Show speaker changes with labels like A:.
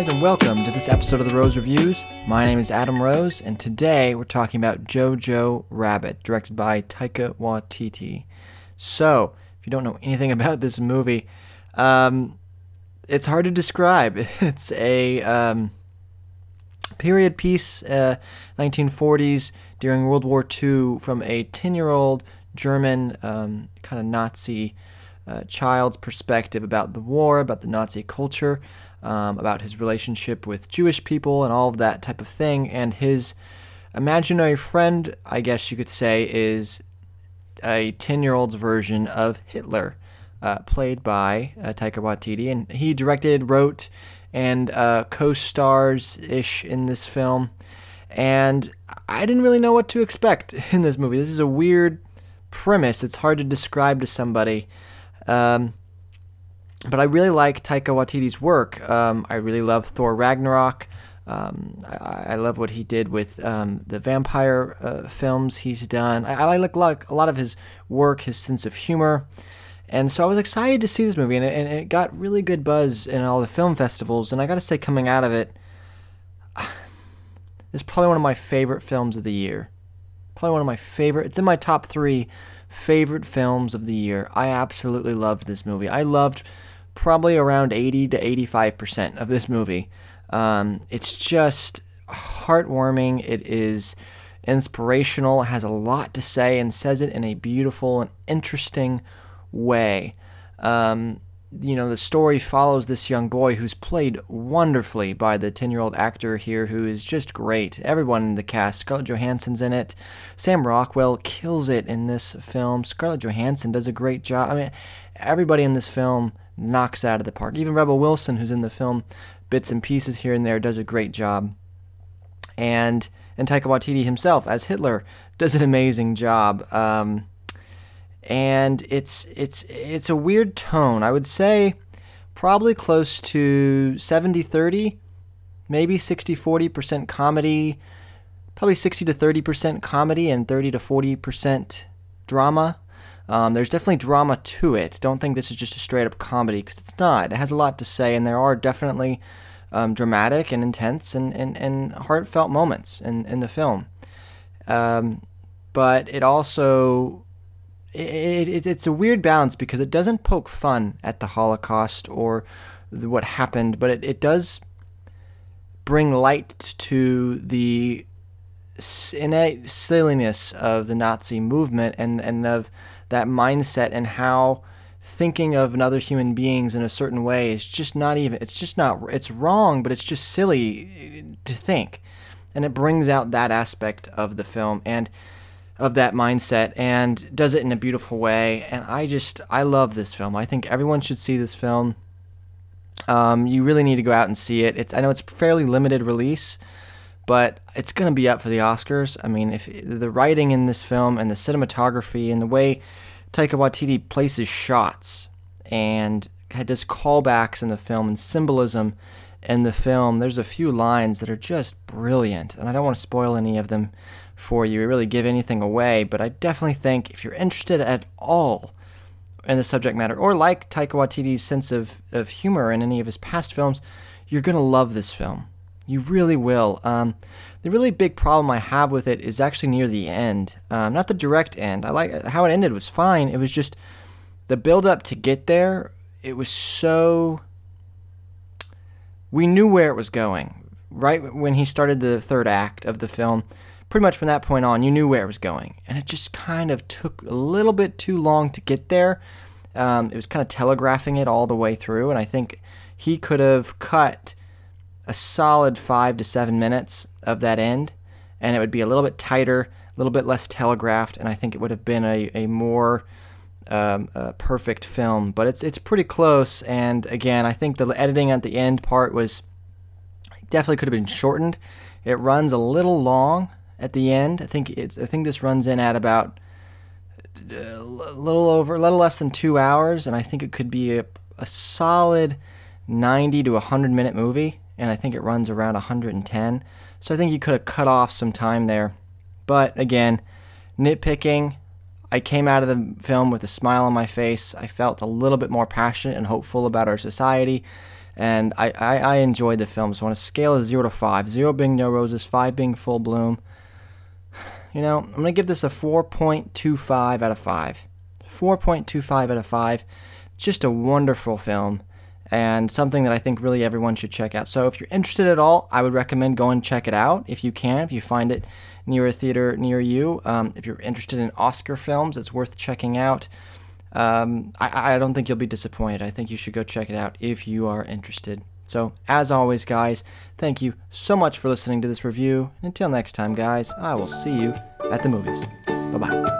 A: guys, and welcome to this episode of the Rose Reviews. My name is Adam Rose, and today we're talking about Jojo Rabbit, directed by Taika Waititi. So, if you don't know anything about this movie, um, it's hard to describe. It's a um, period piece, uh, 1940s during World War II, from a 10 year old German um, kind of Nazi uh, child's perspective about the war, about the Nazi culture, um, about his relationship with Jewish people, and all of that type of thing. And his imaginary friend, I guess you could say, is a 10 year old's version of Hitler, uh, played by uh, Taika Waititi. And he directed, wrote, and uh, co stars ish in this film. And I didn't really know what to expect in this movie. This is a weird premise. It's hard to describe to somebody. Um, but I really like Taika Waititi's work. Um, I really love Thor Ragnarok. Um, I, I, love what he did with um, the vampire uh, films he's done. I, I like, like a lot of his work, his sense of humor. And so I was excited to see this movie, and it, and it got really good buzz in all the film festivals. And I got to say, coming out of it, it's probably one of my favorite films of the year. Probably one of my favorite. It's in my top three favorite films of the year. I absolutely loved this movie. I loved probably around 80 to 85% of this movie. Um, it's just heartwarming. It is inspirational. It has a lot to say and says it in a beautiful and interesting way. Um, you know, the story follows this young boy who's played wonderfully by the 10 year old actor here who is just great. Everyone in the cast, Scarlett Johansson's in it. Sam Rockwell kills it in this film. Scarlett Johansson does a great job. I mean, everybody in this film knocks out of the park. Even Rebel Wilson, who's in the film, bits and pieces here and there, does a great job. And and Taika Waititi himself as Hitler does an amazing job. Um, and it's it's it's a weird tone. I would say probably close to 70-30, maybe 60-40% comedy, probably 60 to 30% comedy and 30 to 40% drama. Um, there's definitely drama to it. Don't think this is just a straight up comedy because it's not. It has a lot to say, and there are definitely um, dramatic and intense and, and, and heartfelt moments in, in the film. Um, but it also it, it, it's a weird balance because it doesn't poke fun at the Holocaust or what happened, but it, it does bring light to the innate silliness of the Nazi movement and, and of that mindset and how thinking of another human beings in a certain way is just not even it's just not it's wrong but it's just silly to think. And it brings out that aspect of the film. And of that mindset and does it in a beautiful way. And I just, I love this film. I think everyone should see this film. Um, you really need to go out and see it. It's, I know it's fairly limited release, but it's going to be up for the Oscars. I mean, if the writing in this film and the cinematography and the way Taika Waititi places shots and does callbacks in the film and symbolism in the film, there's a few lines that are just brilliant, and I don't want to spoil any of them for you, or really give anything away, but I definitely think if you're interested at all in the subject matter, or like Taika Waititi's sense of, of humor in any of his past films, you're going to love this film. You really will. Um, the really big problem I have with it is actually near the end. Um, not the direct end. I like how it ended was fine. It was just the build up to get there. It was so. We knew where it was going right when he started the third act of the film pretty much from that point on, you knew where it was going. And it just kind of took a little bit too long to get there. Um, it was kind of telegraphing it all the way through. And I think he could have cut a solid five to seven minutes of that end. And it would be a little bit tighter, a little bit less telegraphed. And I think it would have been a, a more um, a perfect film. But it's, it's pretty close. And again, I think the editing at the end part was definitely could have been shortened. It runs a little long at the end. I think it's I think this runs in at about a uh, little over, a little less than two hours, and I think it could be a, a solid 90 to 100 minute movie, and I think it runs around 110. So I think you could have cut off some time there. But again, nitpicking. I came out of the film with a smile on my face. I felt a little bit more passionate and hopeful about our society and I, I, I enjoyed the film. So on a scale of 0 to 5, 0 being no roses, 5 being full bloom, you know, I'm going to give this a 4.25 out of 5. 4.25 out of 5. Just a wonderful film and something that I think really everyone should check out. So if you're interested at all, I would recommend going and check it out if you can, if you find it near a theater near you. Um, if you're interested in Oscar films, it's worth checking out. Um, I, I don't think you'll be disappointed. I think you should go check it out if you are interested. So, as always, guys, thank you so much for listening to this review. Until next time, guys, I will see you at the movies. Bye bye.